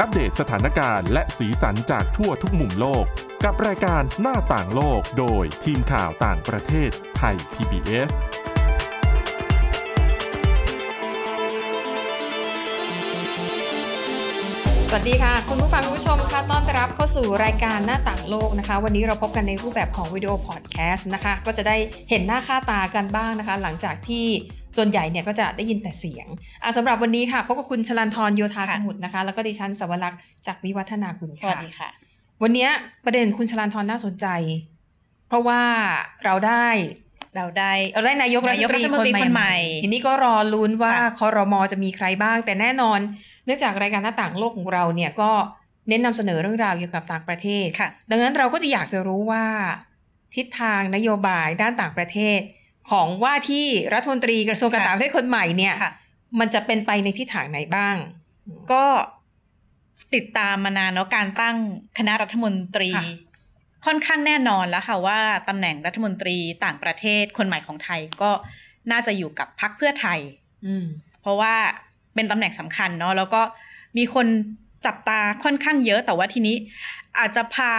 อัปเดตสถานการณ์และสีสันจากทั่วทุกมุมโลก กับรายการหน้าต่างโลกโดยทีมข่าวต่างประเทศไทย PBS สวัสดีค่ะ คุณผู้ฟังคุณผู้ชมค่ะต้อนรับเข้าสู่รายการหน้าต่างโลกนะคะ วันนี้เราพบกันในรูปแบบของวิดีโอพอดแคสต์นะคะ ก็จะได้เห็นหน้าค่าตากันบ้างนะคะ หลังจากที่ ส่วนใหญ่เนี่ยก็จะได้ยินแต่เสียงอะสำหรับวันนี้ค่ะพบกับคุณชลันทรโยธาค่ะสมุทรนะคะ แล้วก็ดิฉันสวรักษ์จากวิวัฒนาคุณสวัค่ะสดีค่ะ วันนี้ประเด็นคุณชลันทรน่าสนใจ เพราะว่าเราได้เราได้เราได้นายกรัฐมนตรีนายกรัฐมนตรีคนคนใหใหม่ม่ ทีนี้ก็รอลุ้นว่าค่ะคอรมอจะมีใครบ้าง แต่แน่นอน เนื่องจากรายการหน้าต่างโลกของเราเนี่ยก็เน้นนำเสนอเรื่องราวเกี่ยวกับต่างประเทศค่ะดังนั้นเราก็จะอยากจะรู้ว่า ทิศทางนโยบายด้านต่างประเทศ ของว่าที่รัฐมนตรีกระทรวงการค่ะต่างประเทศคนใหม่เนี่ยค่ะมันจะเป็นไปในทิศทางไหนบ้าง ก็ติดตามมานานเนาะการตั้งคณะรัฐมนตรีค่ะค่อนข้างแน่นอนแล้วค่ะว่าตำแหน่งรัฐมนตรีต่างประเทศคนใหม่ของไทยก็น่าจะอยู่กับพรรคเพื่อไทยอืมเพราะว่าเป็นตำแหน่งสำคัญเนาะแล้วก็มีคนจับตาค่อนข้างเยอะแต่ว่าทีนี้อาจจะพา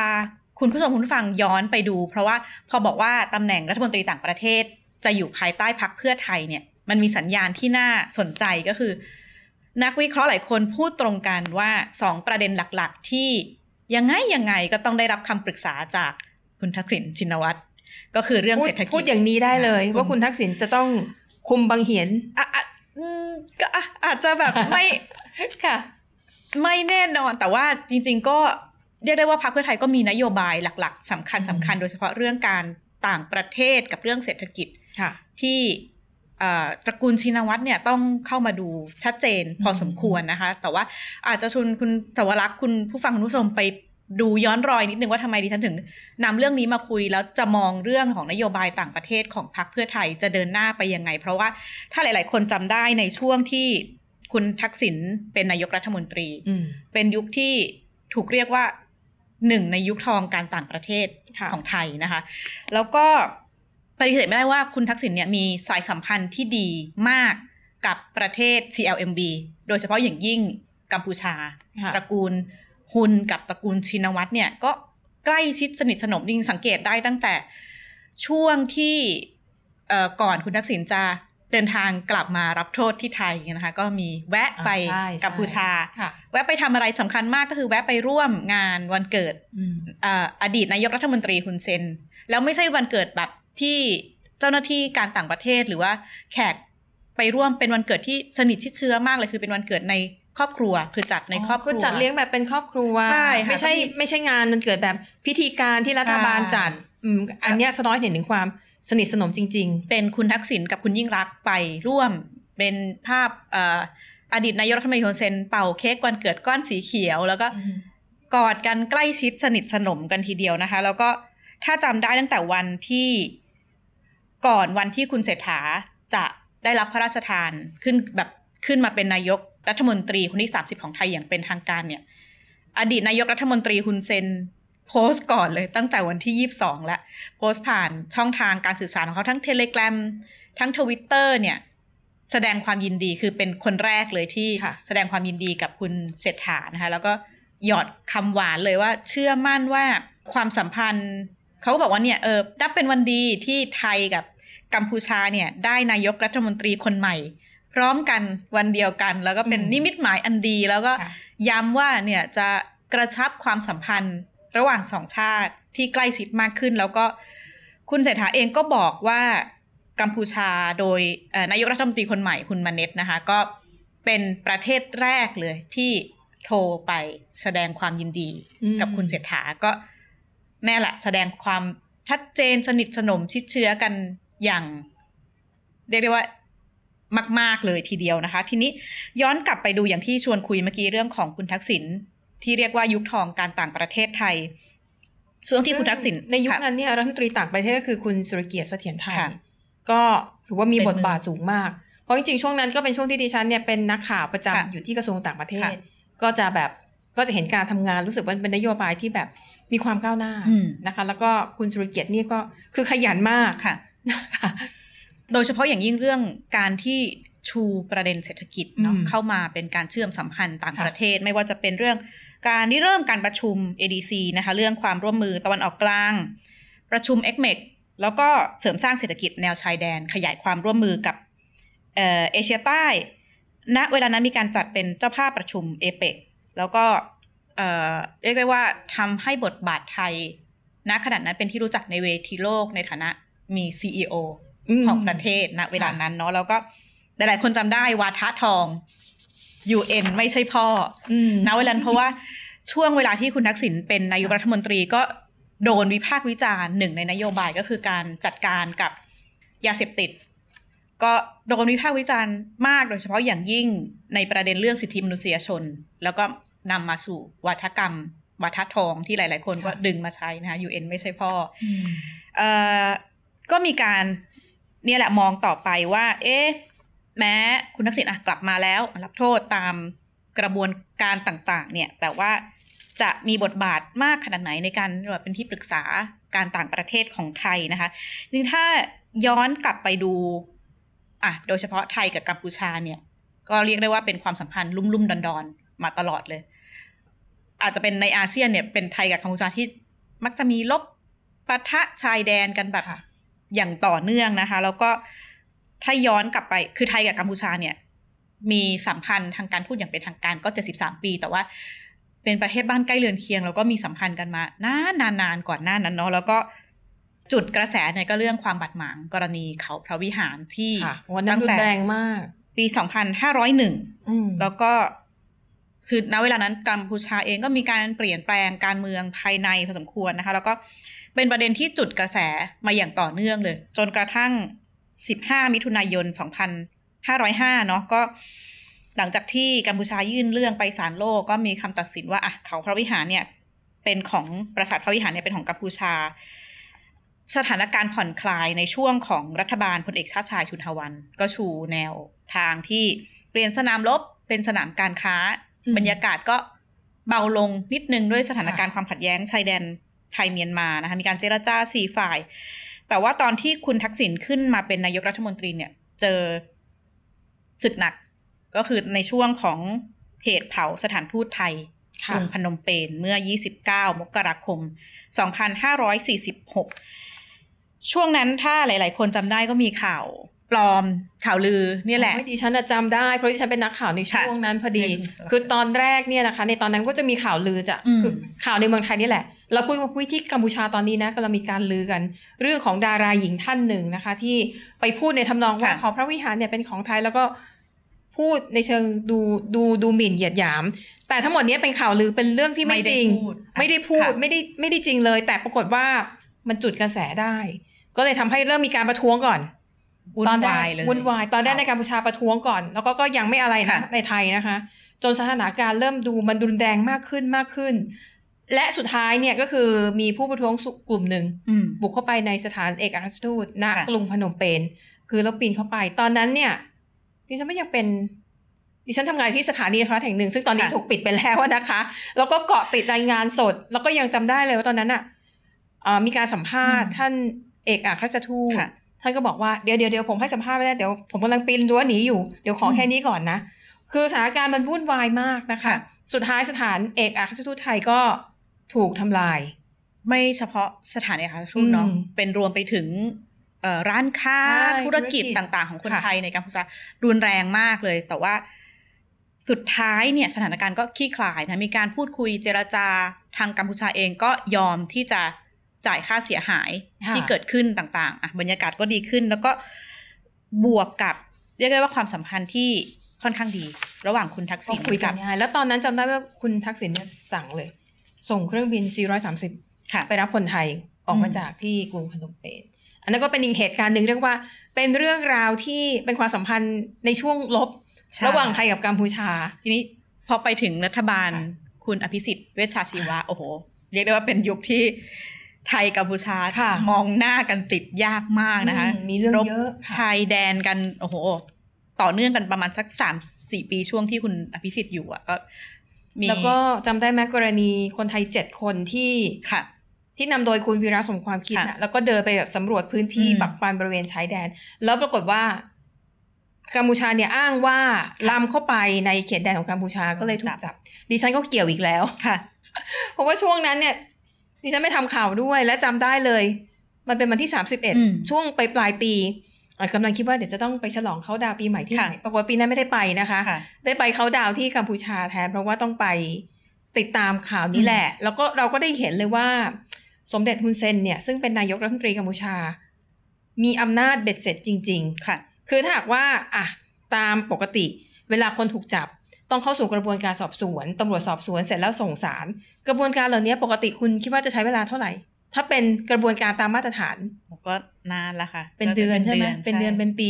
คุณผู้ชมคุณผู้ฟังย้อนไปดู เพราะว่าพอบอกว่าตำแหน่งรัฐมนตรีต่างประเทศ จะอยู่ภายใต้พักเพื่อไทยเนี่ย มันมีสัญญาณที่น่าสนใจก็คือ นักวิเคราะห์หลายคนพูดตรงกันว่าสองประเด็นหลักๆ ที่ยังไงยังไงก็ต้องได้รับคำปรึกษาจากคุณทักษิณชินวัตรก็คือเรื่องพูดเศรษฐกิจพูดอย่างนี้ได้เลยคุณว่าคุณทักษิณจะต้องคุมบางเหียนอะอะอืมก็อะอาจจะแบบไม่ค่ะ ไม่แน่นอนแต่ว่าจริง ๆ ก็เรียกได้ว่าพรรคเพื่อไทยก็มีนโยบายหลัก ๆสำคัญอืมสำคัญ โดยเฉพาะเรื่องการต่างประเทศกับเรื่องเศรษฐกิจค่ะ ที่เอ่อตระกูลชินวัตรเนี่ยต้องเข้ามาดูชัดเจนพอสมควรนะคะ แต่ว่าอาจจะชวนคุณสวรักษ์คุณผู้ฟังคุณผู้ชมไปดูย้อนรอยนิดนึงว่าทำไมดิฉันถึงนำเรื่องนี้มาคุยแล้วจะมองเรื่องของนโยบายต่างประเทศของพรรคเพื่อไทยจะเดินหน้าไปยังไง เพราะว่าถ้าหลาย ๆ คนจำได้ในช่วงที่คุณทักษิณเป็นนายกรัฐมนตรีอืมเป็นยุคที่ถูกเรียกว่าหนึ่งในยุคทองการต่างประเทศค่ะของไทยนะคะ แล้วก็ ปฏิเสธไม่ได้ว่าคุณทักษิณเนี่ยมีสายสัมพันธ์ที่ดีมากกับประเทศ CLMB โดยเฉพาะอย่างยิ่งกัมพูชาค่ะตระกูลฮุนกับตระกูลชินวัตรเนี่ยก็ใกล้ชิดสนิทสนมจริงสังเกตได้ตั้งแต่ช่วงที่เอ่อก่อนคุณทักษิณจะเดินทางกลับมารับโทษที่ไทยนะคะ ก็มีแวะไปอ่าใช่ใช่กัมพูชาค่ะแวะไปทำอะไรสำคัญมากก็คือแวะไปร่วมงานวันเกิดอืมเอ่ออดีตนายกรัฐมนตรีฮุนเซน แล้วไม่ใช่วันเกิดแบบ ที่เจ้าหน้าที่การต่างประเทศหรือว่าแขกไปร่วมเป็นวันเกิดที่สนิทชิดเชื้อมากเลยคือเป็นวันเกิดในครอบครัวคือจัดในครอบครัคือวจัดเลี้ยงแบบเป็นครอบครัวใช่ค่ะไม่ใช่ก็มีไม่ใช่งานมันเกิดแบบพิธีการที่รัฐบาลใช่จัดอืมอันเนี้ยสะท้อนเห็นถึงความสนิทสนมจริงเป็นคุณทักษิณกับคุณยิ่งรักษณ์ไปร่วมเป็นภาพเอ่ออดีตนายกรัฐมนตรีฮุนเซนเป่าเค้กวันเกิดก้อนสีเขียว แล้วก็ๆกอดกันใกล้ชิดสนิทสนมกันทีเดียวนะคะ แล้วก็ถ้าจำได้ตั้งแต่วันที่ ก่อนวันที่คุณเศรษฐาจะได้รับพระราชทานขึ้นแบบขึ้นมาเป็นนายกรัฐมนตรีคนที่ 30 ของไทยอย่างเป็นทางการเนี่ย อดีตนายกรัฐมนตรีฮุนเซนโพสต์ก่อนเลยตั้งแต่วันที่ 22 แล้ว โพสต์ผ่านช่องทางการสื่อสารของเขาทั้งเทเล g รมทั้งทวิตเตอร์เนี่ย แสดงความยินดีคือเป็นคนแรกเลยที่ค่ะแสดงความยินดีกับคุณเศรษฐานะคะแล้วก็หยอดคำหวานเลยว่าเชื่อมั่นว่าความสัมพันธ์ เขาก็บอกว่าเนี่ยเออนับเป็นวันดีที่ไทยกับกัมพูชาเนี่ยได้นายกรัฐมนตรีคนใหม่ พร้อมกันวันเดียวกัน แล้วก็เป็นอืมนิมิตหมายอันดีแล้วก็ค่ะย้ำว่าเนี่ยจะกระชับความสัมพันธ์ระหว่างสองชาติที่ใกล้ชิดมากขึ้น แล้วก็คุณเศรษฐาเองก็บอกว่ากัมพูชาโดยเอ่อนายกรัฐมนตรีคนใหม่คุณมาเน็ตนะคะ ก็เป็นประเทศแรกเลยที่โทรไปแสดงความยินดีอืมกับคุณเศรษฐาก็ แน่แหละ แสดงความชัดเจนสนิทสนมชิดเชื้อกันอย่าง เรียกได้ว่ามาก ๆ เลยทีเดียวนะคะ ทีนี้ย้อนกลับไปดูอย่างที่ชวนคุยเมื่อกี้เรื่องของคุณทักษิณที่เรียกว่ายุคทองการต่างประเทศไทย ช่วงที่คุณทักษิณในยุคค่ะนั้นเนี่ยรัฐมนตรีต่างประเทศก็คือคุณสุรเกียรติเสถียรไทยค่ะก็ถือว่ามีเป็นบทบาทสูงมาก เพราะจริงๆช่วงนั้นก็เป็นช่วงที่ดิฉันเนี่ยเป็นนักข่าวประจำค่ะอยู่ที่กระทรวงต่างประเทศค่ะก็จะแบบก็จะเห็นการทำงานรู้สึกว่าเป็นนโยบายที่แบบ มีความก้าวหน้าอืมนะคะ แล้วก็คุณสุรเกียรตินี่ก็คือขยันมากค่ะนะคะโดยเฉพาะอย่างยิ่งเรื่องการที่ชูประเด็นเศรษฐกิจเนาะอืมเข้ามาเป็นการเชื่อมสัมพันธ์ต่างค่ะประเทศ ไม่ว่าจะเป็นเรื่องการริเริ่มการประชุม ADC นะคะ เรื่องความร่วมมือตะวันออกกลาง ประชุม e c m e c แล้วก็เสริมสร้างเศรษฐกิจแนวชายแดน ขยายความร่วมมือกับเอ่อเอเชียใต้ณเวลานั้นมีการจัดเป็นเจ้าภาพประชุมเอเปกแล้วก็ เอ่อเรียกได้ว่าทำให้บทบาทไทยณขณะนั้นเป็นที่รู้จักในเวทีโลกในฐานะมี CEO มของประเทศณเวลานั้นเนาะแล้วก็หลายๆคนจำได้วาทะทอง UN ไม่ใช่พ่ออืมณเวลานั้นเพราะว่าช่วงเวลาที่คุณทักษิณเป็นนายกรัฐมนตรีก็โดนวิพากษ์วิจารณ์หนึ่งในนโยบายก็คือการจัดการกับยาเสพติด ก็โดนวิพากษ์วิจารณ์มากโดยเฉพาะอย่างยิ่งในประเด็นเรื่องสิทธิมนุษยชน แล้วก็ นำมาสู่วัฒกรรม วัฒทองที่หลาย ๆ คนก็ค่ะดึงมาใช้นะคะ UN ไม่ใช่พ่ออืมเอ่อก็มีการเนี่ยแหละมองต่อไปว่า เอ๊ะแม้คุณทักษิณอะกลับมาแล้ว รับโทษตามกระบวนการต่าง ๆ เนี่ย แต่ว่าจะมีบทบาทมากขนาดไหนในการแบบเป็นที่ปรึกษาการต่างประเทศของไทยนะคะจริงๆถ้าย้อนกลับไปดูอะโดยเฉพาะไทยกับกัมพูชาเนี่ย ก็เรียกได้ว่าเป็นความสัมพันธ์ลุ่มๆดอนๆ มาตลอดเลย อาจจะเป็นในอาเซียนเนี่ยเป็นไทยกับกัมพูชาที่มักจะมีลบปะทะชายแดนกันแบบค่ะอย่างต่อเนื่องนะคะ แล้วก็ถ้าย้อนกลับไปคือไทยกับกัมพูชาเนี่ย มีสัมพันธ์ทางการทูตอย่างเป็นทางการก็73ปี แต่ว่าเป็นประเทศบ้านใกล้เรือนเคียง แล้วก็มีสัมพันธ์กันมานานนานๆก่อนหน้านั้นเนาะแล้วก็จุดกระแสเนี่ยก็เรื่องความบาดหมางกรณีเขาพระวิหารที่ค่ะวันนั้นตั้งรุนแต่แรงมากปี 2501อืมแล้วก็ คือณเวลานั้นกัมพูชาเองก็มีการเปลี่ยนแปลงการเมืองภายในพอสมควรนะคะ แล้วก็เป็นประเด็นที่จุดกระแสมาอย่างต่อเนื่องเลย จนกระทั่ง 15 มิถุนายน 2505 เนาะก็หลังจากที่กัมพูชายื่นเรื่องไปศาลโลกก็มีคำตัดสินว่าอะเขาพระวิหารเนี่ยเป็นของปราสาทพระวิหารเนี่ยเป็นของกัมพูชา สถานการณ์ผ่อนคลายในช่วงของรัฐบาลพลเอกชาติชายชุนทวัน ก็ชูแนวทางที่เปลี่ยนสนามรบเป็นสนามการค้า บรรยากาศก็เบาลงนิดนึงด้วยสถานการณ์ความขัดแย้งชายแดนไทยเมียนมานะคะมีการเจรจาสี่ฝ่าย แต่ว่าตอนที่คุณทักษิณขึ้นมาเป็นนายกรัฐมนตรีเนี่ย เจอศึกหนักก็คือในช่วงของเหตุเผาสถานทูตไทยกค่ะรุงพนมเปญเมื่อ 29 มกราคม 2546 ช่วงนั้นถ้าหลาย ๆ คนจำได้ก็มีข่าว ปลอมข่าวลือเนี่ยแหละโอ้ยดิฉันน่ะจำได้เพราะดิฉันเป็นนักข่าวในช่วงนั้นพอดีค่ะคือตอนแรกเนี่ยนะคะ ในตอนนั้นก็จะมีข่าวลือจะอืมคือข่าวในเมืองไทยนี่แหละ เราคุยมาคุยที่กัมพูชาตอนนี้นะกำลังมีการลือกัน เรื่องของดาราหญิงท่านหนึ่งนะคะ ที่ไปพูดในทำนองว่าค่ะขอพระวิหารเนี่ยเป็นของไทยแล้วก็พูดในเชิงดูดูดูหมิ่นเหยียดหยาม แต่ทั้งหมดเนี้ยเป็นข่าวลือเป็นเรื่องที่ไม่จริงพูดไม่ได้พูดค่ะไม่ได้ไม่ได้จริงเลย แต่ปรากฏว่ามันจุดกระแสได้ ก็เลยทำให้เริ่มมีการประท้วงก่อน วุ่นตอนแรวากยเลยวุ่นวายตอนแรกในกัมพูชาประท้วงก่อน แล้วก็ก็ยังไม่อะไรนะค่ะในไทยนะคะ จนสถานการณ์เริ่มดูมันรุนแรงมากขึ้นมากขึ้น และสุดท้ายเนี่ยก็คือมีผู้ประท้วงสุกลุ่มหนึ่งอืมบุกเข้าไปในสถานเอกอัครราชทูตณค่ะกรุงพนมเปญคือเราปีนเข้าไป ตอนนั้นเนี่ยดิฉันไม่ยังเป็นดิฉันทำงานที่สถานีโทรทัศน์แห่งหนึ่ง ซึ่งตอนนี้ค่ะถูกปิดไปแล้วนะคะ แล้วก็เกาะติดรายงานสด แล้วก็ยังจำได้เลยว่าตอนนั้นอะอ่ามีการสัมภาษณ์ท่านเอกอัครราชทูตค่ะ ท่านก็บอกว่าเดี๋ยวเดี๋ยวเดี๋ยวผมให้สัมภาษณ์ไม่ได้เดี๋ยวผมกำลังปีนรั้วหนีอยู่เดี๋ยวขอแค่นี้ก่อนนะ คือสถานการณ์มันวุ่นวายมากนะคะค่ะสุดท้ายสถานเอกอัครราชทูตไทยก็ถูกทำลาย ไม่เฉพาะสถานเอกอัครราชทูตเนาะอืมเป็นรวมไปถึงเอ่อร้านค้าใช่ธุรกิจธุรกิจต่าง ๆ ของคนค่ะไทยในกัมพูชารุนแรงมากเลย แต่ว่าสุดท้ายเนี่ยสถานการณ์ก็คลี่คลายนะมีการพูดคุยเจรจาทางกัมพูชาเองก็ยอมที่จะ จ่ายค่าเสียหายค่ะที่เกิดขึ้นต่างๆอะบรรยากาศก็ดีขึ้น แล้วก็บวกกับเรียกได้ว่าความสัมพันธ์ที่ค่อนข้างดี ระหว่างคุณทักก็ษิณคุยกักันบง่ายแล้วตอนนั้นจำได้ว่าคุณทักษิณเนี่ยสั่งเลย ส่งเครื่องบิน 430 ค่ะ ไปรับคนไทยออกมาอืมจากที่กรุงพนมเปญอันนั้นก็เป็นอีกเหตุการณ์หนึ่งเรียกว่า เป็นเรื่องราวที่เป็นความสัมพันธ์ในช่วงลบใช่ระหว่างไทยกับกัมพูชา ทีนี้พอไปถึงรัฐบาลค่ะคุณอภิสิทธิ์เวชชาชีวะโอ้โห เรียกได้ว่าเป็นยุคที่ ไทยกัมพูชาค่ะมองหน้ากันติดยากมากนะคะอืมมีเรื่องบเยอะค่ะชายแดนกันโอ้โห ต่อเนื่องกันประมาณสักสามสี่ปีช่วงที่คุณอภิสิทธิ์อยู่อะก็มีแล้วก็จำได้ไหมกรณีคนไทยเจ็ดคนที่ค่ะ ที่นำโดยคุณวีระสมความคิดค่ะนะแล้วก็เดินไปแบบสำรวจพื้นที่อืมปักปานบริเวณชายแดน แล้วปรากฏว่ากัมพูชาเนี่ยอ้างว่าล้ำเข้าไปในเขตแดนของกัมพูชาก็เลยถูกจับ ดิฉันก็เกี่ยวอีกแล้วค่ะ เพราะว่าช่วงนั้นเนี่ย ดิฉันไม่ทำข่าวด้วยและจำได้เลย มันเป็นวันที่อืม31ช่วงไปปลายปีอะกำลังคิดว่าเดี๋ยวจะต้องไปฉลองเขาดาวน์ปีใหม่ที่ไหนค่ะปรากฏว่าปีนั้นไม่ได้ไปนะคะค่ะได้ไปเขาดาวน์ที่กัมพูชาแทน เพราะว่าต้องไปติดตามข่าวนี้แหละ แล้วก็เราก็ได้เห็นเลยว่า สมเด็จฮุนเซนเนี่ยซึ่งเป็นนายกรัฐมนตรีกัมพูชา มีอำนาจเบ็ดเสร็จจริง ๆ ค่ะ คือถ้าหากว่าอะตามปกติ เวลาคนถูกจับ ต้องเข้าสู่กระบวนการสอบสวนตำรวจสอบสวนเสร็จแล้วส่งศาลกระบวนการเหล่านี้ปกติคุณคิดว่าจะใช้เวลาเท่าไหร่ ถ้าเป็นกระบวนการตามมาตรฐานก็นานละค่ะ เป็นเดือนใช่ไหมเป็นเดือนใช่เป็นปี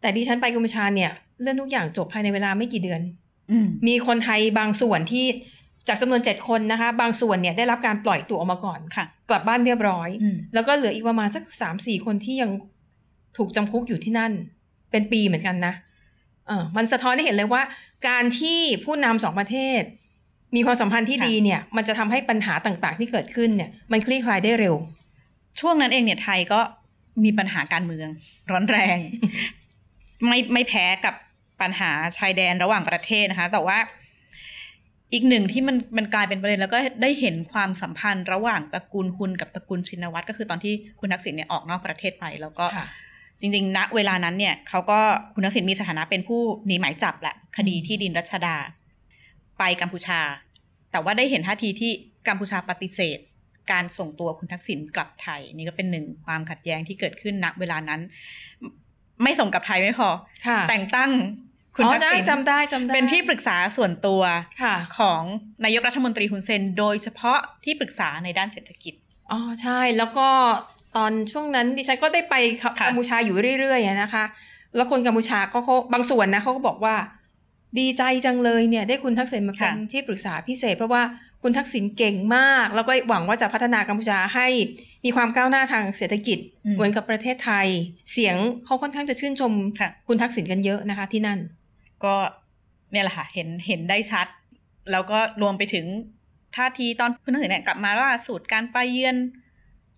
แต่ดิฉันไปกัมพูชาเนี่ยเรื่องทุกอย่างจบภายในเวลาไม่กี่เดือนอืมมีคนไทยบางส่วนที่จากจำนวนเจ็ดคนนะคะ บางส่วนเนี่ยได้รับการปล่อยตัวออกมาก่อนค่ะกลับบ้านเรียบร้อยอืมแล้วก็เหลืออีกประมาณสักสามสี่คนที่ยังถูกจำคุกอยู่ที่นั่น เป็นปีเหมือนกันนะ เออมันสะท้อนให้เห็นเลยว่า การที่ผู้นำสองประเทศ มีความสัมพันธ์ที่ค่ะดีเนี่ย มันจะทำให้ปัญหาต่างๆ ที่เกิดขึ้นเนี่ย มันคลี่คลายได้เร็ว ช่วงนั้นเองเนี่ยไทยก็มีปัญหาการเมืองร้อนแรง ไม่ไม่แพ้กับปัญหาชายแดนระหว่างประเทศนะคะ แต่ว่าอีกหนึ่งที่มันมันกลายเป็นประเด็นแล้วก็ได้เห็นความสัมพันธ์ระหว่างตระกูลคุณกับตระกูลชินวัตรก็คือตอนที่คุณทักษิณเนี่ยออกนอกประเทศไปแล้วก็ค่ะ จริงๆณเวลานั้นเนี่ยเขาก็คุณทักษิณมีสถานะเป็นผู้หนีหมายจับแหละคดีที่ดินรัชดา ไปกัมพูชา แต่ว่าได้เห็นท่าทีที่กัมพูชาปฏิเสธ การส่งตัวคุณทักษิณกลับไทย นี่ก็เป็นหนึ่งความขัดแย้งที่เกิดขึ้นณเวลานั้น ไม่ส่งกลับไทยไม่พอค่ะแต่งตั้งคุณอ๋อทักใช่ษิณจำได้จำได้เป็นที่ปรึกษาส่วนตัวค่ะของนายกรัฐมนตรีฮุนเซน โดยเฉพาะที่ปรึกษาในด้านเศรษฐกิจอ๋อใช่แล้วก็ ตอนช่วงนั้นดิฉันก็ได้ไปค่ะกัมพูชาอยู่เรื่อยๆอะนะคะ แล้วคนกัมพูชาก็เขาบางส่วนนะเขาก็บอกว่า ดีใจจังเลยเนี่ย ได้คุณทักษิณมาเป็นที่ปรึกษาพิเศษ เพราะว่าคุณทักษิณเก่งมาก แล้วก็หวังว่าจะพัฒนากัมพูชาให้มีความก้าวหน้าทางเศรษฐกิจอืมเหมือนกับประเทศไทย เสียงเขาค่อนข้างจะชื่นชมค่ะคุณทักษิณกันเยอะนะคะ ที่นั่น ก็เนี่ยแหละค่ะเห็นเห็นได้ชัด แล้วก็รวมไปถึงท่าทีตอนคุณทักษิณเนี่ยกลับมาล่าสุดการไปเยือน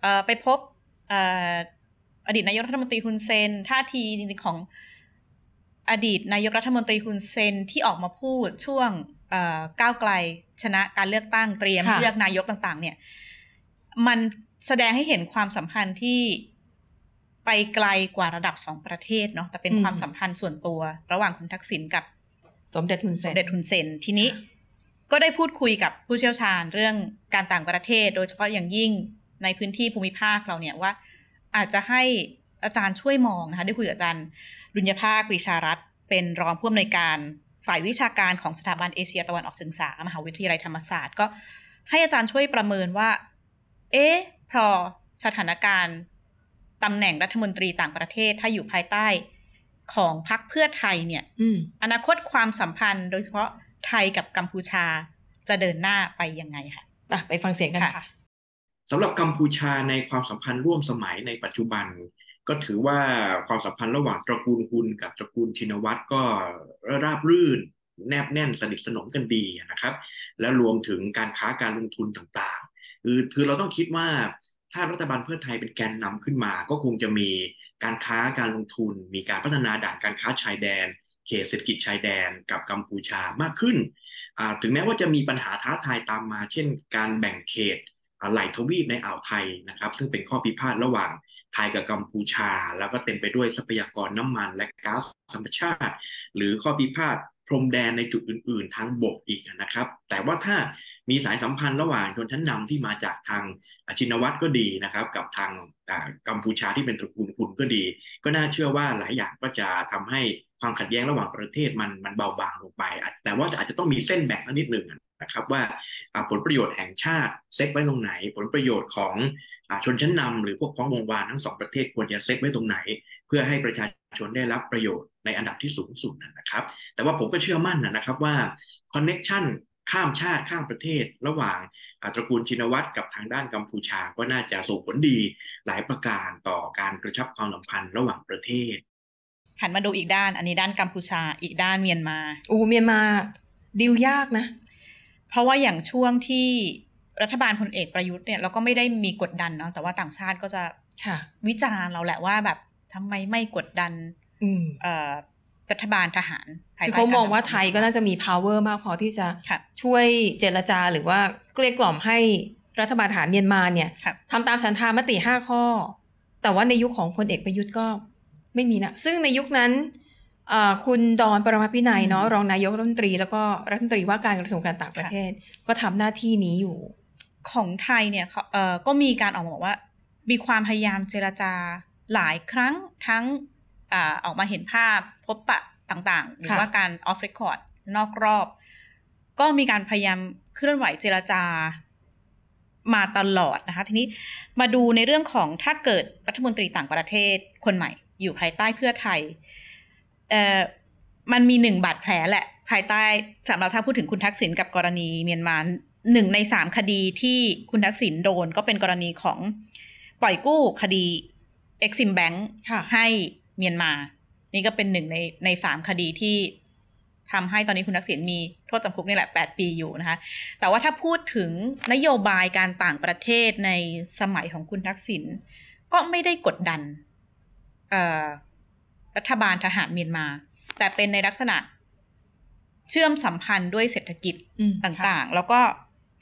เอ่อไปพบเอ่ออดีตนายกรัฐมนตรีฮุนเซนท่าทีจริงๆของอดีตนายกรัฐมนตรีฮุนเซนที่ออกมาพูดช่วงเอ่อก้าวไกลชนะการเลือกตั้งเตรียมค่ะเลือกนายกต่างๆ เนี่ย มันแสดงให้เห็นความสัมพันธ์ที่ไปไกลกว่าระดับสองประเทศเนาะแต่เป็นความสัมพันธ์ส่วนตัว ระหว่างคุณทักษิณกับ สมเด็จทุนเซสนมเด็จทุนเซนทีนี้ ก็ได้พูดคุยกับผู้เชี่ยวชาญเรื่องการต่างประเทศ โดยเฉพาะอย่างยิ่ง ในพื้นที่ภูมิภาคเราเนี่ยว่า อาจจะให้อาจารย์ช่วยมองนะคะได้คุยกับอาจารย์รุญญภาควิชารัตน์เป็นรองผู้อำนวยการฝ่ายวิชาการของสถาบันเอเชียตะวันออกศึกษามหาวิทยาลัยธรรมศาสตร์ ก็ให้อาจารย์ช่วยประเมินว่า เอ๊ะพอสถานการณ์ตำแหน่งรัฐมนตรีต่างประเทศถ้าอยู่ภายใต้ของพรรคเพื่อไทยเนี่ยอืมอนาคตความสัมพันธ์ โดยเฉพาะไทยกับกัมพูชาจะเดินหน้าไปยังไงค่ะอะไปฟังเสียงกันค่ะค่ะ สำหรับกัมพูชาในความสัมพันธ์ร่วมสมัยในปัจจุบัน ก็ถือว่าความสัมพันธ์ระหว่างตระกูลฮุนกับตระกูลชินวัตรก็ราบรื่น แนบแน่นสนิทสนมกันดีนะครับ และรวมถึงการค้าการลงทุนต่างๆ คือคือเราต้องคิดว่าถ้ารัฐบาลเพื่อไทยเป็นแกนนำขึ้นมา ก็คงจะมีการค้าการลงทุน มีการพัฒนาด่านการค้าชายแดน เขตเศรษฐกิจชายแดนกับกัมพูชามากขึ้น ถึงแม้ว่าจะมีปัญหาท้าทายตามมา เช่น การแบ่งเขต ไหลทวีปในอ่าวไทยนะครับ ซึ่งเป็นข้อพิพาทระหว่างไทยกับกัมพูชา แล้วก็เต็มไปด้วยทรัพยากรน้ำมันและก๊าซธรรมชาติ หรือข้อพิพาทพรมแดนในจุดอื่น ๆ ทางบกอีกนะครับ แต่ว่าถ้ามีสายสัมพันธ์ระหว่างชนชั้นนำที่มาจากทางอาชินวัตรก็ดีนะครับ กับทางกัมพูชาที่เป็นตระกูลคุณก็ดี ก็น่าเชื่อว่าหลายอย่างก็จะทำให้ความขัดแย้งระหว่างประเทศมันมันเบาบางลงไป แต่ว่าอาจจะต้องมีเส้นแบ่งนิดหนึ่ง นะครับว่าอ่าผลประโยชน์แห่งชาติเซตไว้ตรงไหน ผลประโยชน์ของอาชนชั้นนำหรือพวกพ้องวงวานทั้งสองประเทศควรจะเซตไว้ตรงไหน เพื่อให้ประชาชนได้รับประโยชน์ในอันดับที่สูงสุดนะครับ แต่ว่าผมก็เชื่อมั่นนะครับว่าคอนเน็ชันข้ามชาติข้ามประเทศ ระหว่างอ่าตระกูลชินวัตรกับทางด้านกัมพูชาก็น่าจะส่งผลดีหลายประการต่อการกระชับความสัมพันธ์ระหว่างประเทศ หันมาดูอีกด้าน อันนี้ด้านกัมพูชาอีกด้านเมียนมาโอ้เมียนมาดิวยากนะ เพราะว่าอย่างช่วงที่รัฐบาลพลเอกประยุทธ์เนี่ยเราก็ไม่ได้มีกดดันเนาะแต่ว่าต่างชาติก็จะค่ะวิจารณ์เราแหละว่าแบบทำไมไม่กดดันอืมเอ่อรัฐบาลทหารภยคือใต้เขามองว่ากรนำขไทยก็น่าจะมี power มากพอที่จะค่ะช่วยเจรจาหรือว่าเกลี้ยกล่อมให้รัฐบาลทหารเมียนมาเนี่ยค่ะทำตามฉันทามติห้าข้อ แต่ว่าในยุคของพลเอกประยุทธ์ก็ไม่มีนะ ซึ่งในยุคนั้นอ่า คุณดอนปรมาพินัยเนาะรองนายกรัฐมนตรี แล้วก็รัฐมนตรีว่าการกระทรวงการต่างประเทศ ก็ทำหน้าที่นี้อยู่ ของไทยเนี่ยเขาเอ่อก็มีการออกมาบอกว่า มีความพยายามเจรจาหลายครั้งทั้งอาออกมาเห็นภาพพบปะต่างๆ หรือค่ะว่าการออฟเรคคอร์ดนอกรอบ ก็มีการพยายามเคลื่อนไหวเจรจามาตลอดนะคะ ทีนี้มาดูในเรื่องของถ้าเกิดรัฐมนตรีต่างประเทศคนใหม่ อยู่ภายใต้เพื่อไทย เอ่อมันมีหนึ่งบาดแผลแหละ ภายใต้สำหรับถ้าพูดถึงคุณทักษิณกับกรณีเมียนมาหนึ่งในสามคดีที่คุณทักษิณโดนก็เป็นกรณีของปล่อยกู้คดีเอ็กซิมแบงค์ค่ะให้เมียนมา นี่ก็เป็นหนึ่งในในสามคดีที่ทำให้ตอนนี้คุณทักษิณมีโทษจำคุกนี่แหละแปดปีอยู่นะคะ แต่ว่าถ้าพูดถึงนโยบายการต่างประเทศในสมัยของคุณทักษิณก็ไม่ได้กดดันเอ่อ รัฐบาลทหารเมียนมา แต่เป็นในลักษณะเชื่อมสัมพันธ์ด้วยเศรษฐกิจอืมต่างๆ แล้วก็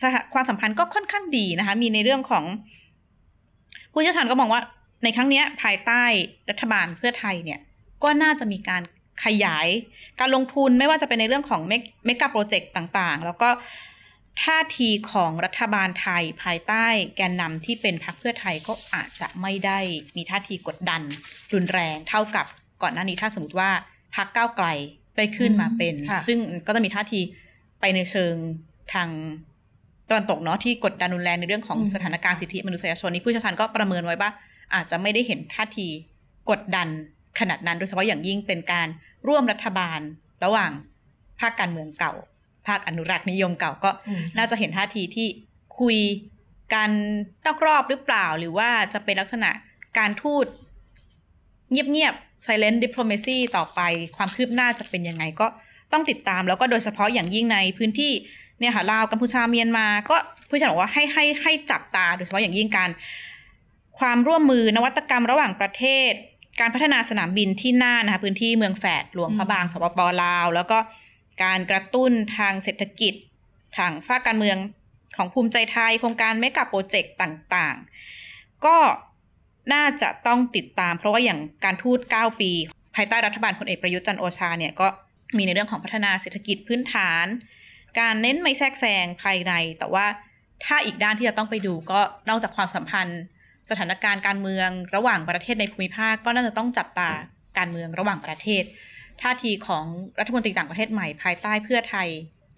สถาความสัมพันธ์ก็ค่อนข้างดีนะคะ มีในเรื่องของ ผู้เชี่ยวชาญก็มองว่าในครั้งเนี้ยภายใต้รัฐบาลเพื่อไทยเนี่ย ก็น่าจะมีการขยายการลงทุนไม่ว่าจะเป็นในเรื่องของเมกะโปรเจกต์ต่างๆ แล้วก็ท่าทีของรัฐบาลไทยภายใต้แกนนำที่เป็นพรรคเพื่อไทยก็อาจจะไม่ได้มีท่าทีกดดันรุนแรงเท่ากับ ก่อนหน้านี้ถ้าสมมติว่าพรรคก้าวไกลได้ขึ้นมาเป็นค่ะซึ่งก็จะมีท่าทีไปในเชิงทางตะวันตกเนาะที่กดดันรุนแรงในเรื่องของอืมสถานการณ์สิทธิมนุษยชนนี่ผู้เชี่ยวชาญก็ประเมินไว้ว่า อาจจะไม่ได้เห็นท่าทีกดดันขนาดนั้น โดยเฉพาะอย่างยิ่งเป็นการร่วมรัฐบาลระหว่างภาคการเมืองเก่า ภาคอนุรักษ์นิยมเก่าก็อืมน่าจะเห็นท่าทีที่คุยกันนอกรอบหรือเปล่า หรือว่าจะเป็นลักษณะการทูตเงียบๆ silent diplomacy ต่อไปความคืบหน้าจะเป็นยังไงก็ต้องติดตามแล้วก็โดยเฉพาะอย่างยิ่งในพื้นที่เนี่ยค่ะลาวกัมพูชาเมียนมา ก็ผู้ชายบอกว่าให้ให้ให้จับตาโดยเฉพาะอย่างยิ่งการ ความร่วมมือนวัตกรรมระหว่างประเทศ การพัฒนาสนามบินที่น่านนะคะพื้นที่เมืองแฝดหลวงพระบางสปปลาว แล้วก็การกระตุ้นทางเศรษฐกิจทางฝ้ากการเมืองของภูมิใจไทยโครงการเมกะโปรเจกต์ต่าง ๆ ก็ น่าจะต้องติดตาม เพราะว่าอย่างการทูต 9 ปี ภายใต้รัฐบาลพลเอกประยุทธ์จันโอชาเนี่ยก็มีในเรื่องของพัฒนาเศรษฐกิจพื้นฐาน การเน้นไม่แทรกแซงภายใน แต่ว่าถ้าอีกด้านที่จะต้องไปดูก็นอกจากความสัมพันธ์ สถานการณ์การเมืองระหว่างประเทศในภูมิภาค ก็น่าจะต้องจับตาการเมืองระหว่างประเทศ ท่าทีของรัฐมนตรีต่างประเทศใหม่ภายใต้เพื่อไทย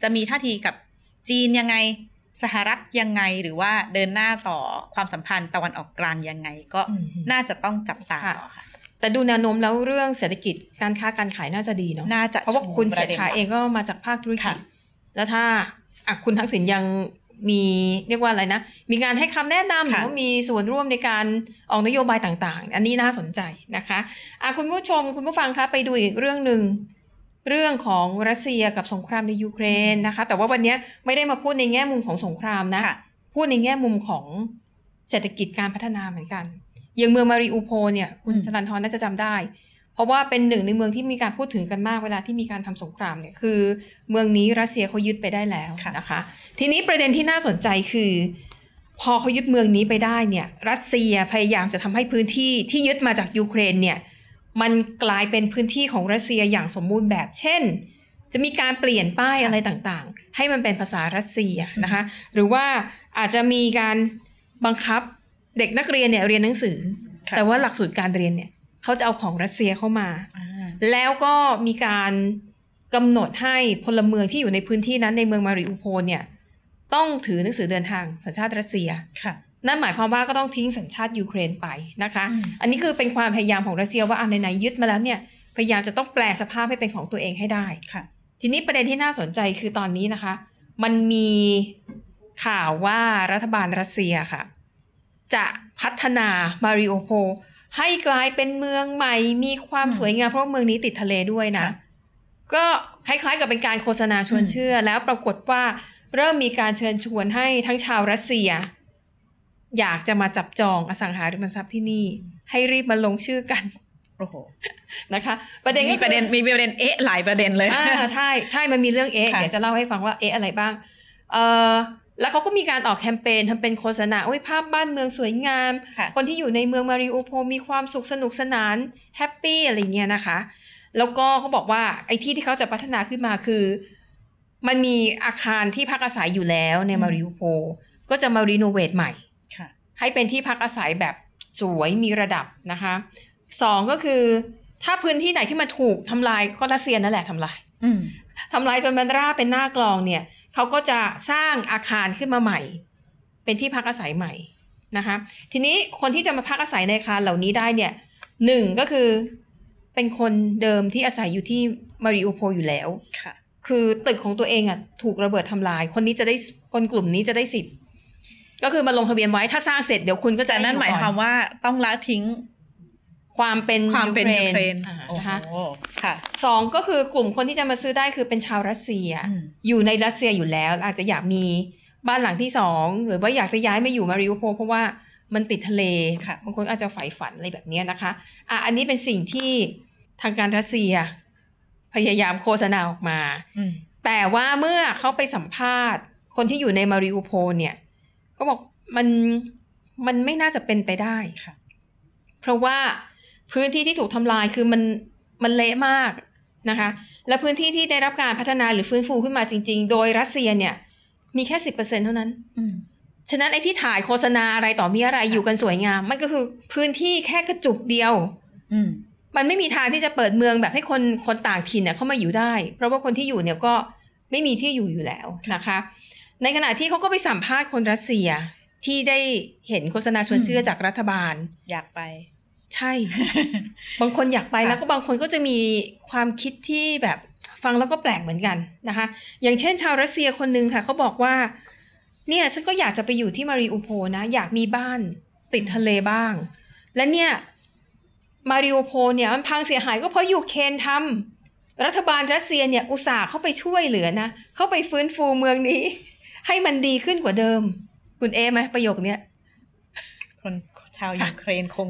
จะมีท่าทีกับจีนยังไง สหรัฐยังไงหรือว่าเดินหน้าต่อความสัมพันธ์ตะวันออกกลางยังไงก็อืมน่าจะต้องจับตาค่ะต่อค่ะแต่ดูแนวโน้มแล้วเรื่องเศรษฐกิจการค้าการขายน่าจะดีเนาะน่าจะเพราะว่าคุณชูเศรษฐาประด็นเองก็มาจากภาคธุรกิจค่ะแล้วถ้าอะคุณทักษิณยังมีเรียกว่าอะไรนะ มีการให้คำแนะนำหรือว่ามีส่วนร่วมในการออกนโยบายต่างๆ อันนี้น่าสนใจนะคะอะคุณผู้ชมคุณผู้ฟังคะไปดูอีกเรื่องหนึ่ง เรื่องของรัสเซียกับสงครามในยูเครนนะคะ แต่ว่าวันนี้ไม่ได้มาพูดในแง่มุมของสงครามนะค่ะพูดในแง่มุมของเศรษฐกิจการพัฒนาเหมือนกัน อย่างเมืองมาริอูโพลเนี่ยคุณอืมชลันทรน่าจะจำได้ เพราะว่าเป็นหนึ่งในเมืองที่มีการพูดถึงกันมากเวลาที่มีการทำสงครามเนี่ยคือ เมืองนี้รัสเซียเขายึดไปได้แล้วนะคะ ทีนี้ประเด็นที่น่าสนใจคือ พอเขายึดเมืองนี้ไปได้เนี่ย รัสเซียพยายามจะทำให้พื้นที่ที่ยึดมาจากยูเครนเนี่ย มันกลายเป็นพื้นที่ของรัสเซียอย่างสมบูรณ์แบบ เช่น จะมีการเปลี่ยนป้ายอะไรต่างๆ ให้มันเป็นภาษารัสเซียนะคะ หรือว่าอาจจะมีการบังคับเด็กนักเรียนเนี่ยเรียนหนังสือค่ะแต่ว่าหลักสูตรการเรียนเนี่ยเขาจะเอาของรัสเซียเข้ามาอ่าแล้วก็มีการกำหนดให้พลเมืองที่อยู่ในพื้นที่นั้นในเมืองมาริอูโพลเนี่ยต้องถือหนังสือเดินทางสัญชาติรัสเซียค่ะ นั่นหมายความว่าก็ต้องทิ้งสัญชาติยูเครนไปนะคะอืมอันนี้คือเป็นความพยายามของรัสเซียว่าอันไหนๆยึดมาแล้วเนี่ยพยายามจะต้องแปรสภาพให้เป็นของตัวเองให้ได้ค่ะ ทีนี้ประเด็นที่น่าสนใจคือตอนนี้นะคะ มันมีข่าวว่ารัฐบาลรัสเซียค่ะ จะพัฒนามาริอูโพลให้กลายเป็นเมืองใหม่มีความอืมสวยงามเพราะว่าเมืองนี้ติดทะเลด้วยนะค่ะก็คล้ายๆกับเป็นการโฆษณาชวนอืมเชื่อ แล้วปรากฏว่าเริ่มมีการเชิญชวนให้ทั้งชาวรัสเซีย อยากจะมาจับจองอสังหาริมทรัพย์ที่นี่ ให้รีบมาลงชื่อกันโอ้โหนะคะ ประเด็นก็มีคือประเด็นมีประเด็นเอ๊ะหลายประเด็นเลยอ่าใช่ใช่มันมีเรื่องเอ๊ะค่ะเดี๋ยวจะเล่าให้ฟังว่าเอ๊ะอะไรบ้างเออแล้วเขาก็มีการออกแคมเปญทำเป็นโฆษณาโอ้ยภาพบ้านเมืองสวยงามค่ะคนที่อยู่ในเมืองมาริโอโพลมีความสุขสนุกสนานhappy อะไรเงี้ยนะคะ แล้วก็เขาบอกว่าไอ้ที่ที่เขาจะพัฒนาขึ้นมาคือ มันมีอาคารที่พักอาศัยอยู่แล้วในอืมมาริอูโพลก็จะมา renovate ใหม่ค่ะ ให้เป็นที่พักอาศัยแบบสวยมีระดับนะคะสองก็คือ ถ้าพื้นที่ไหนที่มันถูกทำลายก็รัสเซียนั่นแหละทำลายอืมทำลายจนมันราบเป็นหน้ากลองเนี่ยเขาก็จะสร้างอาคารขึ้นมาใหม่ เป็นที่พักอาศัยใหม่นะคะทีนี้คนที่จะมาพักอาศัยในอาคารเหล่านี้ได้เนี่ยหนึ่งก็คือเป็นคนเดิมที่อาศัยอยู่ที่มาริโอโพลอยู่แล้วค่ะ คือตึกของตัวเองอะถูกระเบิดทำลาย คนนี้จะได้คนกลุ่มนี้จะได้สิทธิ์ ก็คือมาลงทะเบียนไว้ถ้าสร้างเสร็จเดี๋ยวคุณก็จะแต่นั่นหมายความว่าต้องละทิ้งความเป็นความเป็นยูเครนอ่าโอ้นะคะโหค่ะสองก็คือกลุ่มคนที่จะมาซื้อได้คือเป็นชาวรัสเซียอืมอยู่ในรัสเซียอยู่แล้ว อาจจะอยากมีบ้านหลังที่สองหรือว่าอยากจะย้ายมาอยู่มาริโอโพลเพราะว่ามันติดทะเลค่ะบางคนอาจจะใฝ่ฝันอะไรแบบเนี้ยนะคะอะอันนี้เป็นสิ่งที่ทางการรัสเซีย พยายามโฆษณาออกมาอืมแต่ว่าเมื่อเขาไปสัมภาษณ์ คนที่อยู่ในมาริโอโพลเนี่ย ก็บอกมันมันไม่น่าจะเป็นไปได้ค่ะ เพราะว่าพื้นที่ที่ถูกทำลายคือมันมันเละมากนะคะ และพื้นที่ที่ได้รับการพัฒนาหรือฟื้นฟูขึ้นมาจริง ๆ โดยรัสเซียเนี่ย มีแค่สิบเปอร์เซ็นเท่านั้นอืมฉะนั้นไอ้ที่ถ่ายโฆษณาอะไรต่อมีอะไรอยู่กันสวยงาม มันก็คือพื้นที่แค่กระจุกเดียวอืมมันไม่มีทางที่จะเปิดเมืองแบบให้คนคนต่างถิ่นเนี่ยเข้ามาอยู่ได้ เพราะว่าคนที่อยู่เนี่ยก็ไม่มีที่อยู่อยู่แล้วนะคะ ในขณะที่เขาก็ไปสัมภาษณ์คนรัสเซียที่ได้เห็นโฆษณาชวนเชื่อจากรัฐบาล อยากไป ใช่ บางคนอยากไปค่ะแล้วก็บางคนก็จะมีความคิดที่แบบฟังแล้วก็แปลกเหมือนกันนะคะ อย่างเช่นชาวรัสเซียคนหนึ่งค่ะเขาบอกว่า เนี่ยฉันก็อยากจะไปอยู่ที่มาริอุโพลนะ อยากมีบ้านติดทะเลบ้าง และเนี่ยมาริอุโพลเนี่ยมันพังเสียหายก็เพราะยูเครนทำรัฐบาลรัสเซียเนี่ยอุตส่าห์เข้าไปช่วยเหลือนะ เข้าไปฟื้นฟูเมืองนี้ ให้มันดีขึ้นกว่าเดิม คุณเอไหมประโยคเนี้ยคนชาวค่ะยูเครนคง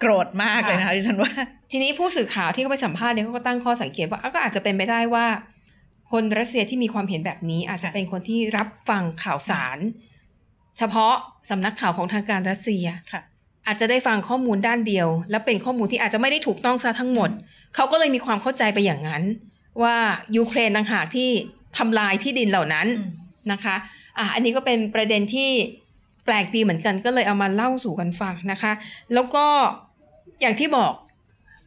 โกรธมากเลยนะคะดิฉันว่า ทีนี้ผู้สื่อข่าวที่เขาไปสัมภาษณ์เนี่ยเขาก็ตั้งข้อสังเกตว่าอะก็อาจจะเป็นไปได้ว่า คนรัสเซียที่มีความเห็นแบบนี้ อาจจะค่ะเป็นคนที่รับฟังข่าวสาร เฉพาะสำนักข่าวของทางการรัสเซียค่ะ อาจจะได้ฟังข้อมูลด้านเดียว และเป็นข้อมูลที่อาจจะไม่ได้ถูกต้องซะทั้งหมด เขาก็เลยมีความเข้าใจไปอย่างนั้น ว่ายูเครนต่างหากที่ทำลายที่ดินเหล่านั้นอืม นะคะอะอันนี้ก็เป็นประเด็นที่แปลกดีเหมือนกันก็เลยเอามาเล่าสู่กันฟังนะคะ แล้วก็อย่างที่บอก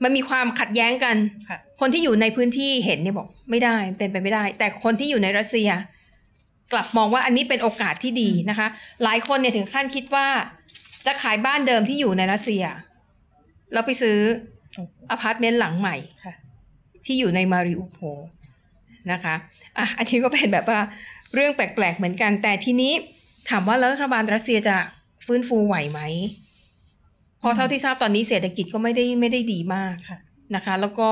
มันมีความขัดแย้งกันค่ะคนที่อยู่ในพื้นที่เห็นเนี่ยบอกไม่ได้เป็นไปไม่ได้ แต่คนที่อยู่ในรัสเซีย กลับมองว่าอันนี้เป็นโอกาสที่ดีนะคะ หลายคนเนี่ยถึงขั้นคิดว่า จะขายบ้านเดิมที่อยู่ในรัสเซีย แล้วไปซื้อโอ้โหอพาร์ตเมนต์หลังใหม่ค่ะที่อยู่ในมาริอูโพลนะคะอะอันนี้ก็เป็นแบบว่า เรื่องแปลกๆเหมือนกัน แต่ทีนี้ถามว่าแล้วรัฐบาลรัสเซียจะฟื้นฟูไหวไหมเพราะเท่าที่ทราบตอนนี้เศรษฐกิจก็ไม่ได้ไม่ได้ดีมากค่ะนะคะ แล้วก็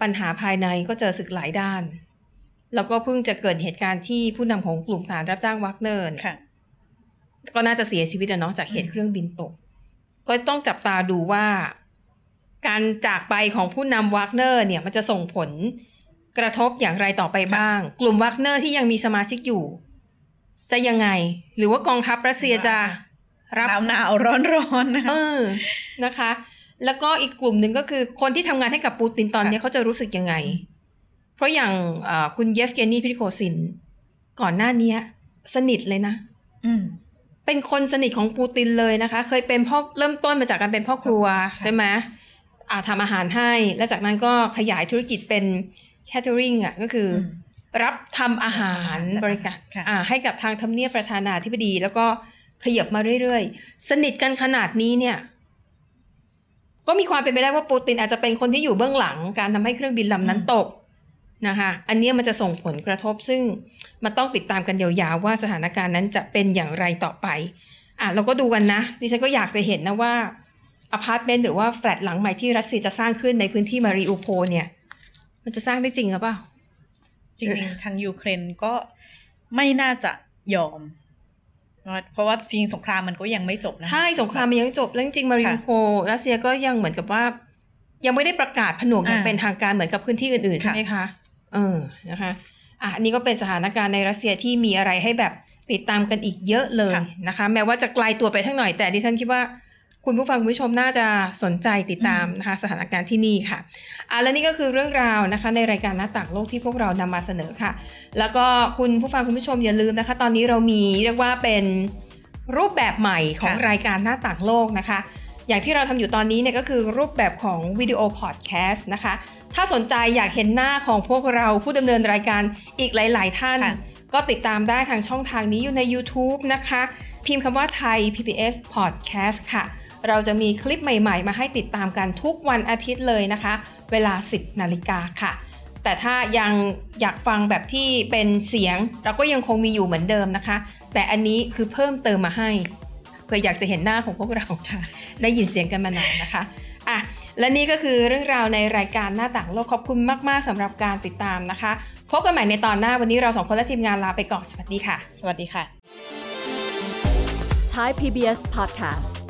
ปัญหาภายในก็เจอศึกหลายด้าน แล้วก็เพิ่งจะเกิดเหตุการณ์ที่ผู้นำของกลุ่มทหารรับจ้างวากเนอร์ก็น่าจะเสียชีวิตอะเนาะจากเหตุเครื่องบินตก ก็ต้องจับตาดูว่า การจากไปของผู้นำวากเนอร์เนี่ยมันจะส่งผล กระทบอย่างไรต่อไปบ้าง กลุ่มวากเนอร์ที่ยังมีสมาชิกอยู่ จะยังไง หรือว่ากองทัพรัสเซียจะรับหนาวหนาวร้อนร้อนๆนะเอคะอนะคะ แล้วก็อีกกลุ่มหนึ่งก็คือคนที่ทำงานให้กับปูตินตอนนี้เขาจะรู้สึกยังไง เพราะอย่างเอ่อคุณเยฟเกนีพริโกชิน ก่อนหน้านี้สนิทเลยนะ อืมเป็นคนสนิทของปูตินเลยนะคะ เคยเป็นพ่อเริ่มต้นมาจากการเป็นพ่อครัวค่ะใช่ไหมอ่าทำอาหารให้ แล้วจากนั้นก็ขยายธุรกิจเป็น แคทเทอริงอะก็คืออมรับทำอาหารบริการค่ะอ่าให้กับทางทำเนียบประธานาธิบดี แล้วก็ขยับมาเรื่อยๆ สนิทกันขนาดนี้เนี่ย ก็มีความเป็นไปได้ว่าปูตินอาจจะเป็นคนที่อยู่เบื้องหลัง การทำให้เครื่องบินลำนั้นตกนะคะอันเนี้ยมันจะส่งผลกระทบซึ่งมันต้องติดตามกันยาวๆว่าสถานการณ์นั้นจะเป็นอย่างไรต่อไปอะเราก็ดูกันนะ ดิฉันก็อยากจะเห็นนะว่าอพาร์ตเมนต์หรือว่าแฟลตหลังใหม่ที่รัสเซียจะสร้างขึ้นในพื้นที่มาริอูโพลเนี่ย มันจะสร้างได้จริงหรือเปล่าจริงๆ ทางยูเครนก็ไม่น่าจะยอม เพราะว่าจริงสงครามมันก็ยังไม่จบนะ ใช่สงครามมันยังไม่จบแล้วจริงๆมาริอูโพลรัสเซียก็ยังเหมือนกับว่า ยังไม่ได้ประกาศผนวกอย่างอ่าเป็นทางการเหมือนกับพื้นที่อื่นๆค่ะใช่ไหมคะ เออนะคะอะอันนี้ก็เป็นสถานการณ์ในรัสเซียที่มีอะไรให้แบบติดตามกันอีกเยอะเลยนะคะ แม้ว่าจะไกลตัวไปทั้งหน่อยแต่ดิฉันคิดว่า คุณผู้ฟังคุณผู้ชมน่าจะสนใจติดตามนะคะสถานการณ์ที่นี่ค่ะอะและนี่ก็คือเรื่องราวนะคะ ในรายการหน้าต่างโลกที่พวกเรานำมาเสนอค่ะ แล้วก็คุณผู้ฟังคุณผู้ชมอย่าลืมนะคะ ตอนนี้เรามีเรียกว่าเป็นรูปแบบใหม่ของค่ะรายการหน้าต่างโลกนะคะ อย่างที่เราทำอยู่ตอนนี้เนี่ยก็คือรูปแบบของวิดีโอพอดแคสต์นะคะ ถ้าสนใจอยากเห็นหน้าของพวกเราผู้ดำเนินรายการอีกหลาย ๆ ท่านค่ะก็ติดตามได้ทางช่องทางนี้อยู่ใน YouTube นะคะ พิมพ์คำว่าไทย PBS Podcast ค่ะ เราจะมีคลิปใหม่ๆ มาให้ติดตามกันทุกวันอาทิตย์เลยนะคะ เวลา 10 นาฬิกาค่ะ แต่ถ้ายังอยากฟังแบบที่เป็นเสียง เราก็ยังคงมีอยู่เหมือนเดิมนะคะ แต่อันนี้คือเพิ่มเติมมาให้เพื่ออยากจะเห็นหน้าของพวกเราค่ะ ได้ยินเสียงกันมานานนะคะอะและนี่ก็คือเรื่องราวในรายการหน้าต่างโลกขอบคุณมากๆสำหรับการติดตามนะคะพบกันใหม่ในตอนหน้าวันนี้เราสองคนและทีมงานลาไปก่อนสวัสดีค่ะ สวัสดีค่ะ Thai PBS podcast.